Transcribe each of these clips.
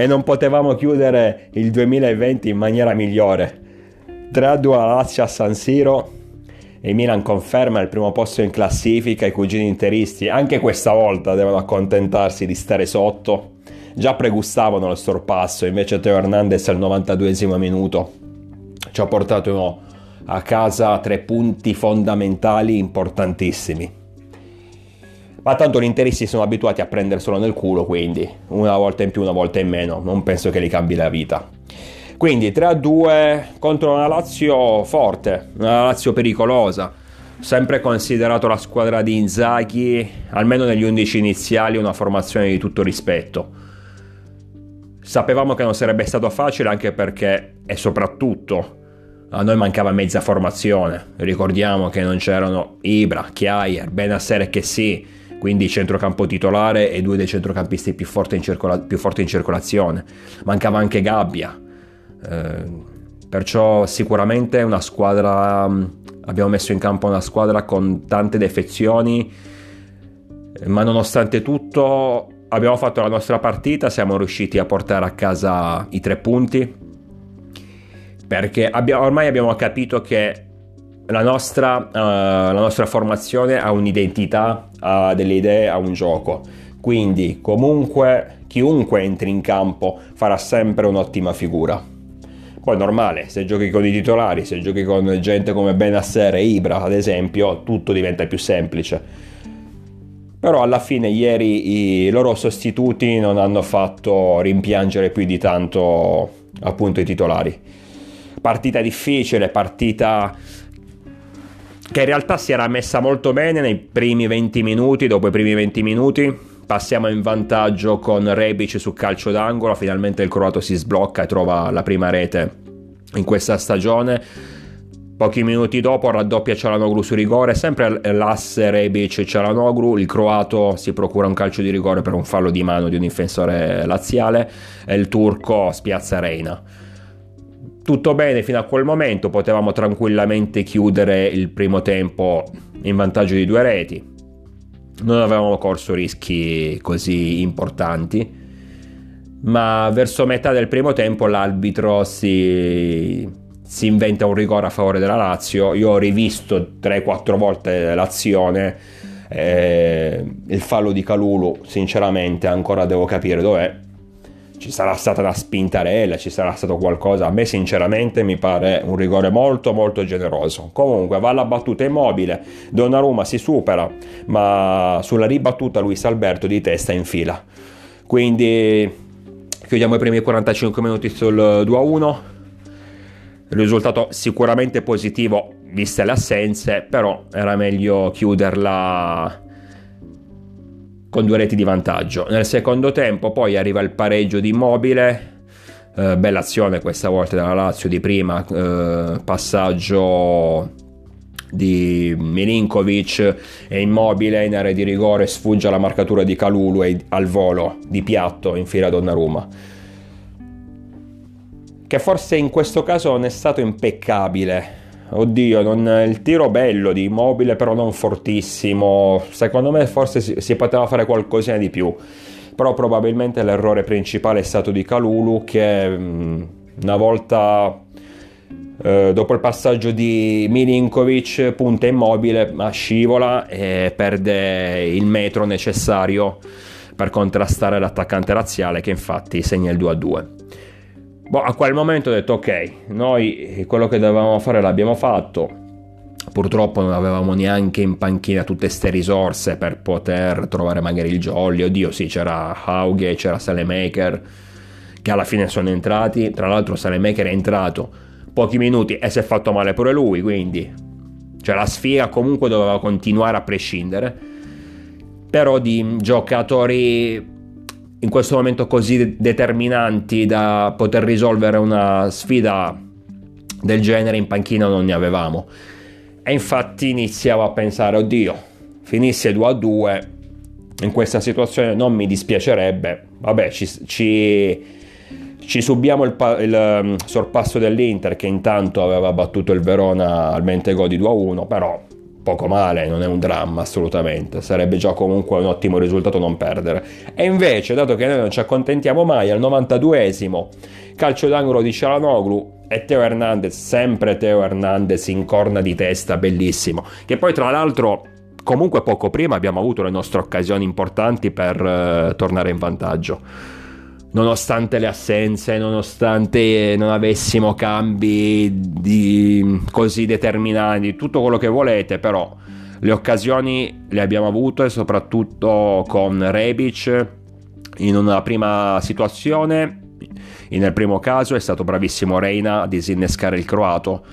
e non potevamo chiudere il 2020 in maniera migliore. 3-2 alla Lazio a San Siro e Milan conferma il primo posto in classifica, i cugini interisti anche questa volta devono accontentarsi di stare sotto. Già pregustavano lo sorpasso, invece Teo Hernandez al 92 minuto ci ha portato a casa tre punti fondamentali importantissimi. Ma tanto gli interisti sono abituati a prenderselo nel culo, quindi una volta in più, una volta in meno, non penso che li cambi la vita. Quindi 3-2 contro una Lazio forte, una Lazio pericolosa, sempre considerato la squadra di Inzaghi, almeno negli 11 iniziali, una formazione di tutto rispetto. Sapevamo che non sarebbe stato facile anche perché, e soprattutto, a noi mancava mezza formazione. Ricordiamo che non c'erano Ibra, Chiaia, Benasser e Chessy, quindi centrocampo titolare e due dei centrocampisti più forti in, circola- più forti in circolazione. Mancava anche Gabbia eh, perciò sicuramente una squadra, abbiamo messo in campo una squadra con tante defezioni, ma nonostante tutto abbiamo fatto la nostra partita, siamo riusciti a portare a casa i tre punti, perché abbiamo, ormai abbiamo capito che la nostra, uh, la nostra formazione ha un'identità, ha delle idee, ha un gioco. Quindi comunque chiunque entri in campo farà sempre un'ottima figura. Poi è normale, se giochi con i titolari, se giochi con gente come Benasser e Ibra, ad esempio, tutto diventa più semplice. Però alla fine ieri i loro sostituti non hanno fatto rimpiangere più di tanto appunto i titolari. Partita difficile, partita che in realtà si era messa molto bene nei primi 20 minuti, dopo i primi 20 minuti. Passiamo in vantaggio con Rebic su calcio d'angolo, finalmente il croato si sblocca e trova la prima rete in questa stagione. Pochi minuti dopo raddoppia Cialanoglu su rigore, sempre l'asse Rebic Cialanoglu, il croato si procura un calcio di rigore per un fallo di mano di un difensore laziale. E il turco spiazza Reina. Tutto bene fino a quel momento, potevamo tranquillamente chiudere il primo tempo in vantaggio di due reti non avevamo corso rischi così importanti, ma verso metà del primo tempo l'arbitro si, si inventa un rigore a favore della Lazio. Io ho rivisto 3-4 volte l'azione. Eh, il fallo di Calulu, sinceramente, ancora devo capire dov'è ci sarà stata una spintarella, ci sarà stato qualcosa. A me sinceramente mi pare un rigore molto molto generoso. Comunque va alla battuta immobile, Donnarumma si supera, ma sulla ribattuta Luis Alberto di testa in fila. Quindi chiudiamo i primi 45 minuti sul 2-1. Risultato sicuramente positivo viste le assenze, però era meglio chiuderla con due reti di vantaggio. Nel secondo tempo poi arriva il pareggio di Immobile, eh, bella azione questa volta della Lazio di prima, eh, passaggio di Milinkovic e Immobile in area di rigore sfugge alla marcatura di Calulu e al volo di piatto in fila Donnarumma. Che forse in questo caso non è stato impeccabile Oddio, non, il tiro bello di immobile, però non fortissimo. Secondo me forse si, si poteva fare qualcosina di più. Però probabilmente l'errore principale è stato di Calulu che mm, una volta eh, dopo il passaggio di Milinkovic punta immobile ma scivola e perde il metro necessario per contrastare l'attaccante razziale che infatti segna il 2 a 2. Boh, a quel momento ho detto ok, noi quello che dovevamo fare l'abbiamo fatto. Purtroppo non avevamo neanche in panchina tutte queste risorse per poter trovare magari il jolly. Oddio, sì, c'era Hauge, c'era Salemaker, che alla fine sono entrati. Tra l'altro Salemaker è entrato pochi minuti e si è fatto male pure lui, quindi... Cioè la sfida comunque doveva continuare a prescindere. Però di giocatori in questo momento così determinanti da poter risolvere una sfida del genere in panchina non ne avevamo. E infatti iniziavo a pensare, oddio, finisse 2 a 2, in questa situazione non mi dispiacerebbe, vabbè ci, ci, ci subiamo il, il, um, sorpasso dell'Inter che intanto aveva battuto il Verona al Mentego di 2 a 1, però poco male, non è un dramma assolutamente, sarebbe già comunque un ottimo risultato non perdere. E invece, dato che noi non ci accontentiamo mai, al 92esimo calcio d'angolo di Cialanoglu e Teo Hernandez, sempre Teo Hernandez in corna di testa, bellissimo, che poi tra l'altro comunque poco prima abbiamo avuto le nostre occasioni importanti per uh, tornare in vantaggio nonostante le assenze, nonostante non avessimo cambi così determinanti, tutto quello che volete, però le occasioni le abbiamo avute soprattutto con Rebic in una prima situazione. Nel primo caso è stato bravissimo Reina a disinnescare il croato.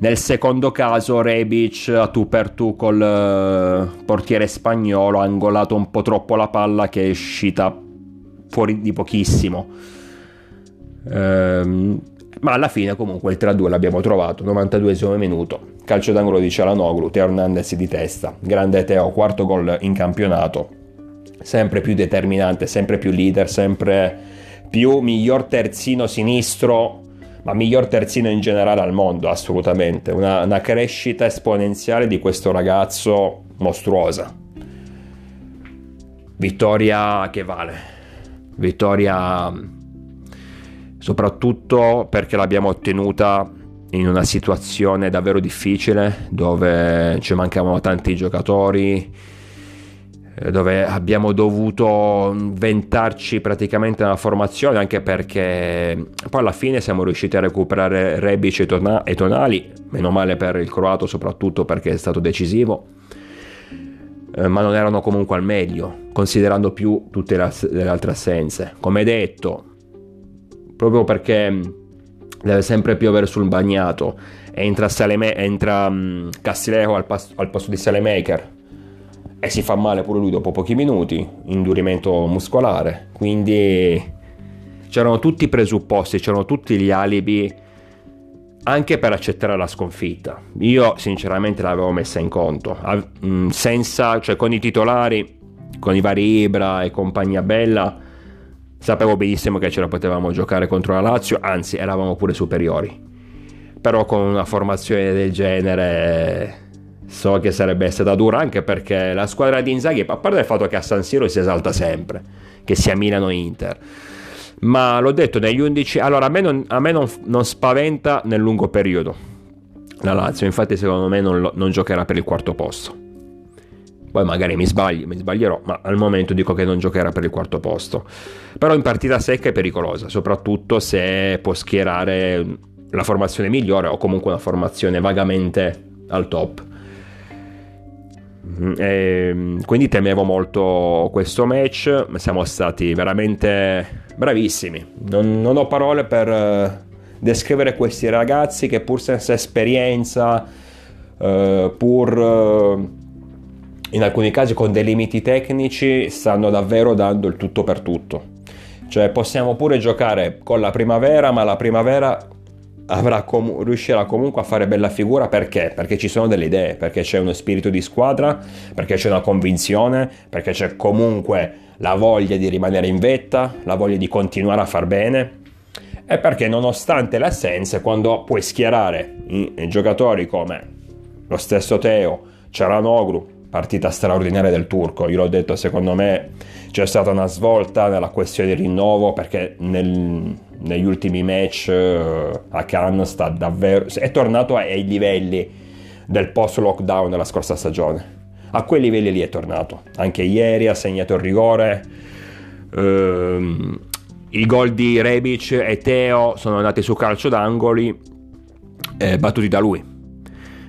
Nel secondo caso Rebic a tu per tu col eh, portiere spagnolo ha angolato un po' troppo la palla che è uscita fuori di pochissimo. Ehm, ma alla fine comunque il 3-2 l'abbiamo trovato, 92esimo minuto, calcio d'angolo di Cialanoglu, Teo Hernandez di testa, grande Teo, quarto gol in campionato, sempre più determinante, sempre più leader, sempre più miglior terzino sinistro, ma miglior terzino in generale al mondo, assolutamente, una, una crescita esponenziale di questo ragazzo mostruosa. Vittoria che vale vittoria soprattutto perché l'abbiamo ottenuta in una situazione davvero difficile dove ci mancavano tanti giocatori eh, dove abbiamo dovuto inventarci praticamente una formazione anche perché poi alla fine siamo riusciti a recuperare Rebic e, Tonali. Meno male per il croato soprattutto perché è stato decisivo eh, ma non erano comunque al meglio, considerando più tutte le, altre assenze. Come detto, proprio perché deve sempre piovere sul bagnato, entra, Saleme, entra Castilejo al, pas- al posto di Salemaker e si fa male pure lui dopo pochi minuti, indurimento muscolare, quindi c'erano tutti i presupposti, c'erano tutti gli alibi anche per accettare la sconfitta. Io sinceramente l'avevo messa in conto, mm, senza, cioè con i titolari, con i vari Ibra e compagnia bella, sapevo benissimo che ce la potevamo giocare contro la Lazio, anzi eravamo pure superiori. Però con una formazione del genere so che sarebbe stata dura anche perché la squadra di Inzaghi, a parte il fatto che a San Siro si esalta sempre, che sia Milano-Inter, ma l'ho detto negli 11 allora a me, non, a me non, non, spaventa nel lungo periodo la Lazio infatti secondo me non, non, giocherà per il quarto posto. Poi magari mi sbaglio mi sbaglierò ma al momento dico che non giocherà per il quarto posto. Però in partita secca è pericolosa soprattutto se può schierare la formazione migliore o comunque una formazione vagamente al top e quindi temevo molto questo match siamo stati veramente bravissimi. Non, non ho parole per uh, descrivere questi ragazzi che pur senza esperienza, uh, pur uh, in alcuni casi con dei limiti tecnici, stanno davvero dando il tutto per tutto. Cioè possiamo pure giocare con la primavera, ma la primavera com- riuscirà comunque a fare bella figura perché? Perché ci sono delle idee, perché c'è uno spirito di squadra, perché c'è una convinzione, perché c'è comunque la voglia di rimanere in vetta, la voglia di continuare a far bene e perché nonostante le assenze quando puoi schierare i, i giocatori come lo stesso Teo, Ciaranoglu, partita straordinaria del turco, io l'ho detto secondo me c'è stata una svolta nella questione di rinnovo perché nel, negli ultimi match uh, Cannes sta davvero, è tornato ai livelli del post lockdown della scorsa stagione a quei livelli lì è tornato. Anche ieri ha segnato il rigore. Ehm, I gol di Rebic e Teo sono andati su calcio d'angoli, eh, battuti da lui.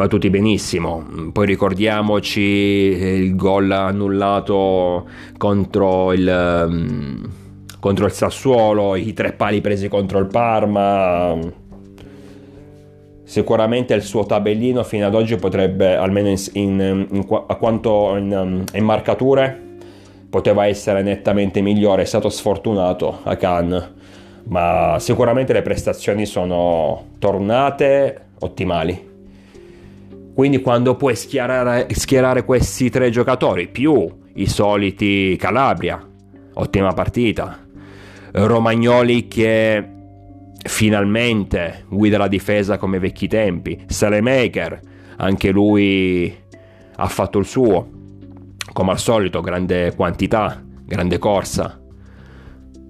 Battuti benissimo. Poi ricordiamoci il gol annullato contro il, um, contro il Sassuolo, i tre pali presi contro il Parma sicuramente il suo tabellino fino ad oggi potrebbe, almeno in, in, in, a quanto in, in, marcature, poteva essere nettamente migliore. È stato sfortunato a Cannes, ma sicuramente le prestazioni sono tornate ottimali. Quindi quando puoi schierare, schierare questi tre giocatori, più i soliti Calabria, ottima partita, Romagnoli che finalmente guida la difesa come vecchi tempi. Salemaker, anche lui ha fatto il suo, come al solito, grande quantità, grande corsa.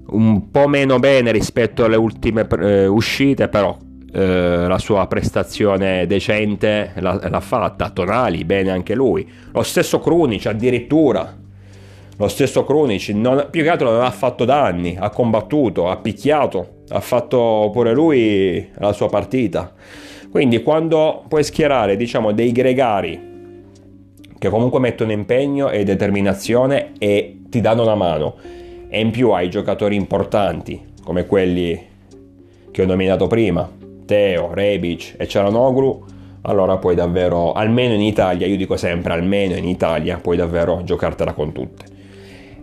Un po' meno bene rispetto alle ultime eh, uscite, però eh, la sua prestazione decente l'ha, l'ha, fatta. Tonali, bene anche lui. Lo stesso Krunic addirittura. Lo stesso Krunic, non, più che altro non ha fatto danni, ha combattuto, ha picchiato, ha fatto pure lui la sua partita. Quindi quando puoi schierare, diciamo, dei gregari che comunque mettono impegno e determinazione e ti danno una mano, e in più hai giocatori importanti come quelli che ho nominato prima, Teo, Rebic e Cialanoglu, allora puoi davvero, almeno in Italia, io dico sempre almeno in Italia, puoi davvero giocartela con tutte.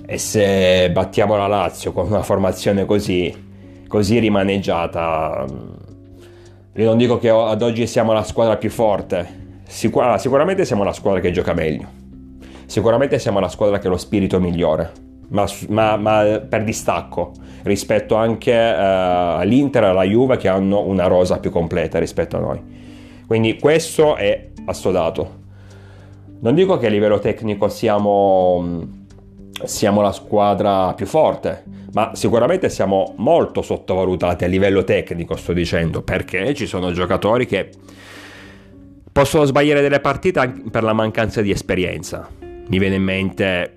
E se battiamo la Lazio con una formazione così, così rimaneggiata, io non dico che ad oggi siamo la squadra più forte, Sicur- ah, sicuramente siamo la squadra che gioca meglio, sicuramente siamo la squadra che ha lo spirito migliore, ma, ma, ma per distacco rispetto anche uh, all'Inter e alla Juve che hanno una rosa più completa rispetto a noi. Quindi questo è assodato. Non dico che a livello tecnico siamo, siamo la squadra più forte, ma sicuramente siamo molto sottovalutati a livello tecnico, sto dicendo, perché ci sono giocatori che possono sbagliare delle partite per la mancanza di esperienza. Mi viene in mente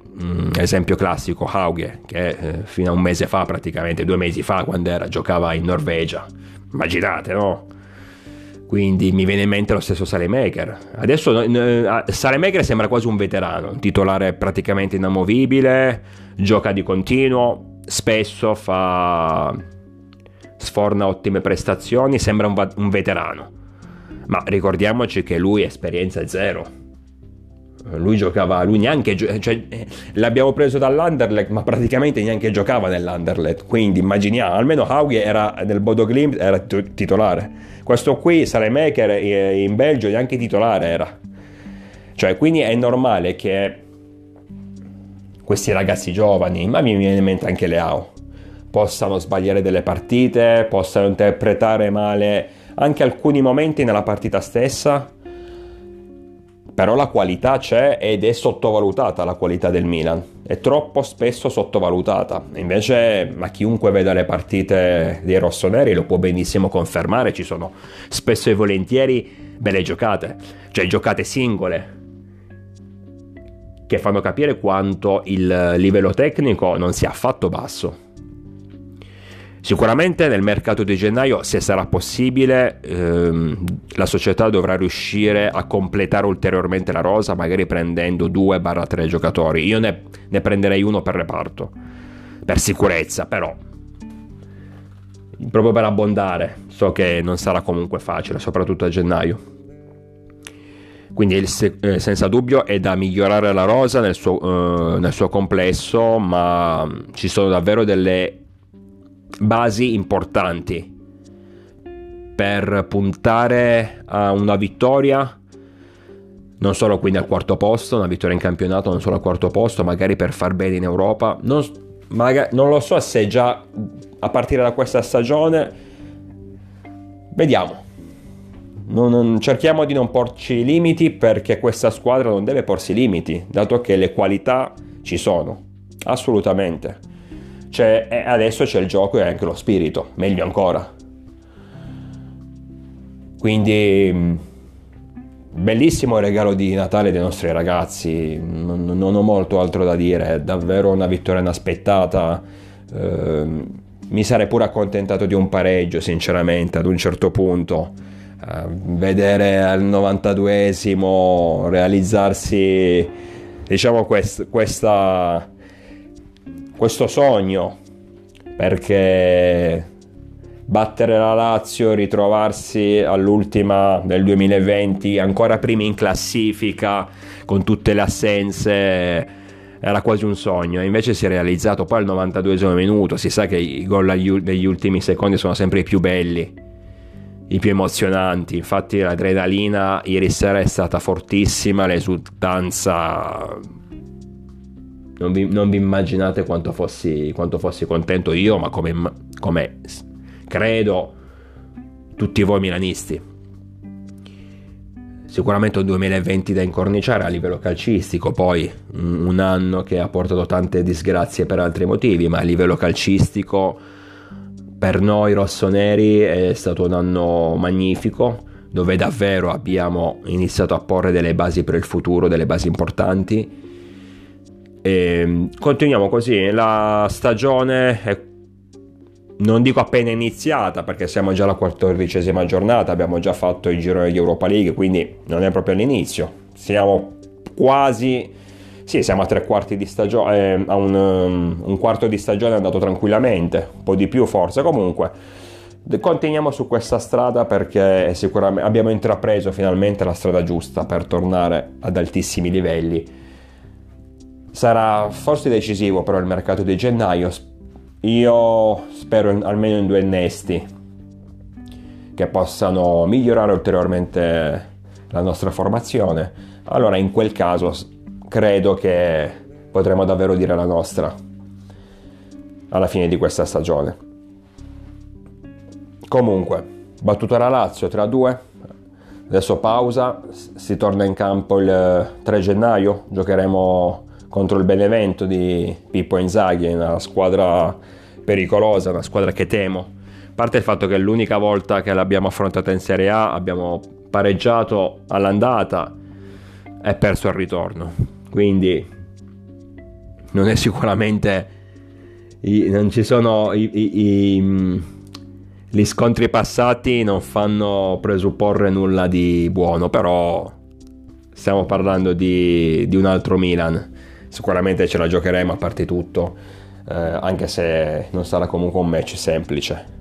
esempio classico, Hauge, che eh, fino a un mese fa, praticamente due mesi fa, quando era, giocava in Norvegia. Immaginate, no? Quindi mi viene in mente lo stesso Salemaker. Adesso eh, Salemaker sembra quasi un veterano, un titolare praticamente inamovibile, gioca di continuo, spesso fa sforna ottime prestazioni, sembra un, va- un veterano. Ma ricordiamoci che lui esperienza zero lui giocava, lui neanche, cioè, l'abbiamo preso dall'Underlecht, ma praticamente neanche giocava nell'Underlecht. Quindi immaginiamo, almeno Hauge era nel Bodo Glimt, era titolare. Questo qui, Salemaker, eh, in Belgio neanche titolare era. Cioè, quindi è normale che questi ragazzi giovani, ma mi viene in mente anche Leao, possano sbagliare delle partite, possano interpretare male anche alcuni momenti nella partita stessa però la qualità c'è ed è sottovalutata la qualità del Milan, è troppo spesso sottovalutata. Invece, ma chiunque veda le partite dei rossoneri lo può benissimo confermare, ci sono spesso e volentieri belle giocate, cioè giocate singole che fanno capire quanto il livello tecnico non sia affatto basso. Sicuramente nel mercato di gennaio, se sarà possibile, ehm, la società dovrà riuscire a completare ulteriormente la rosa, magari prendendo 2-3 giocatori. Io ne, ne prenderei uno per reparto, per sicurezza, però proprio per abbondare. So che non sarà comunque facile, soprattutto a gennaio. Quindi eh, senza dubbio è da migliorare la rosa nel suo, eh, nel suo complesso, ma ci sono davvero delle basi importanti per puntare a una vittoria non solo quindi al quarto posto, una vittoria in campionato, non solo al quarto posto, magari per far bene in Europa. Non, magari, non lo so se già a partire da questa stagione. Vediamo. Non, non, cerchiamo di non porci limiti perché questa squadra non deve porsi limiti, dato che le qualità ci sono. Assolutamente. Cioè, adesso c'è il gioco e anche lo spirito, meglio ancora. Quindi mm, bellissimo il regalo di Natale dei nostri ragazzi, non, non ho molto altro da dire, è davvero una vittoria inaspettata. Eh, mi sarei pure accontentato di un pareggio, sinceramente, ad un certo punto. Eh, vedere al 92esimo realizzarsi, diciamo, quest, questa questo sogno perché battere la Lazio, ritrovarsi all'ultima del 2020 ancora primi in classifica con tutte le assenze era quasi un sogno, invece si è realizzato poi al 92 minuto, si sa che i gol degli ultimi secondi sono sempre i più belli, i più emozionanti, infatti l'adrenalina ieri sera è stata fortissima, l'esultanza non vi, non vi immaginate quanto fossi, quanto fossi, contento io, ma come, come credo tutti voi milanisti. sicuramente un 2020 da incorniciare a livello calcistico, poi un anno che ha portato tante disgrazie per altri motivi, ma a livello calcistico per noi rossoneri è stato un anno magnifico dove davvero abbiamo iniziato a porre delle basi per il futuro, delle basi importanti. E continuiamo così, la stagione è non dico appena iniziata perché siamo già alla quattordicesima giornata, abbiamo già fatto il giro di Europa League, quindi non è proprio all'inizio. Siamo quasi, sì, siamo a tre quarti di stagione, eh, a un, um, un quarto di stagione è andato tranquillamente, un po' di più forse comunque. Continuiamo su questa strada perché sicuramente abbiamo intrapreso finalmente la strada giusta per tornare ad altissimi livelli. Sarà forse decisivo però il mercato di gennaio, io spero in, almeno in due innesti che possano migliorare ulteriormente la nostra formazione. Allora in quel caso credo che potremo davvero dire la nostra alla fine di questa stagione. Comunque, battuta la Lazio 3-2. Adesso pausa, si torna in campo il 3 gennaio, giocheremo contro il Benevento di Pippo Inzaghi, una squadra pericolosa, una squadra che temo. A parte il fatto che l'unica volta che l'abbiamo affrontata in Serie A abbiamo pareggiato all'andata e perso al ritorno. Quindi non è sicuramente... non ci sono i, i, i, gli scontri passati non fanno presupporre nulla di buono, però stiamo parlando di, di un altro Milan sicuramente ce la giocheremo a parte tutto, eh, anche se non sarà comunque un match semplice.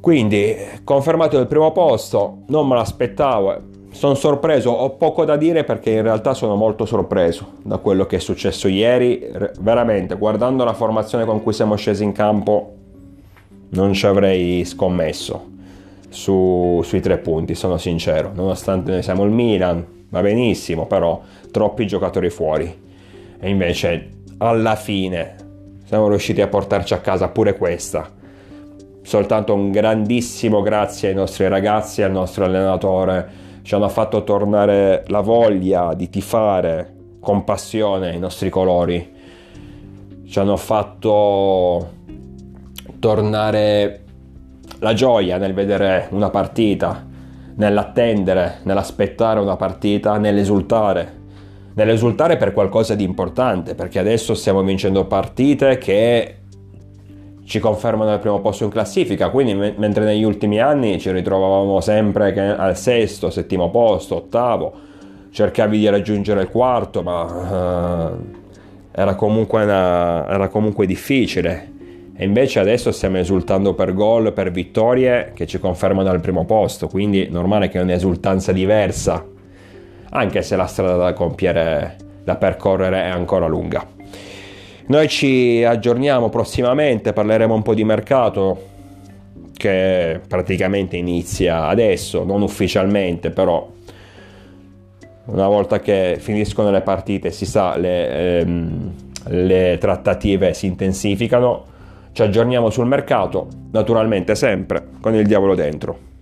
Quindi, confermato il primo posto, non me l'aspettavo. Sono sorpreso, ho poco da dire perché in realtà sono molto sorpreso da quello che è successo ieri. Veramente, guardando la formazione con cui siamo scesi in campo, non ci avrei scommesso su, sui tre punti, sono sincero. Nonostante noi siamo il Milan, va benissimo, però troppi giocatori fuori. E invece alla fine siamo riusciti a portarci a casa pure questa. Soltanto un grandissimo grazie ai nostri ragazzi, al nostro allenatore. Ci hanno fatto tornare la voglia di tifare con passione i nostri colori. Ci hanno fatto tornare la gioia nel vedere una partita, nell'attendere, nell'aspettare una partita, nell'esultare. Nell'esultare per qualcosa di importante, perché adesso stiamo vincendo partite che ci confermano il primo posto in classifica, quindi m- mentre negli ultimi anni ci ritrovavamo sempre al sesto, settimo posto, ottavo, cercavi di raggiungere il quarto, ma uh, era, comunque una, era comunque difficile e invece adesso stiamo esultando per gol, per vittorie che ci confermano al primo posto, quindi normale che è un'esultanza diversa, anche se la strada da compiere, da percorrere è ancora lunga. Noi ci aggiorniamo prossimamente, parleremo un po' di mercato che praticamente inizia adesso, non ufficialmente, però una volta che finiscono le partite si sa, le, ehm, le trattative si intensificano ci aggiorniamo sul mercato, naturalmente sempre con il diavolo dentro.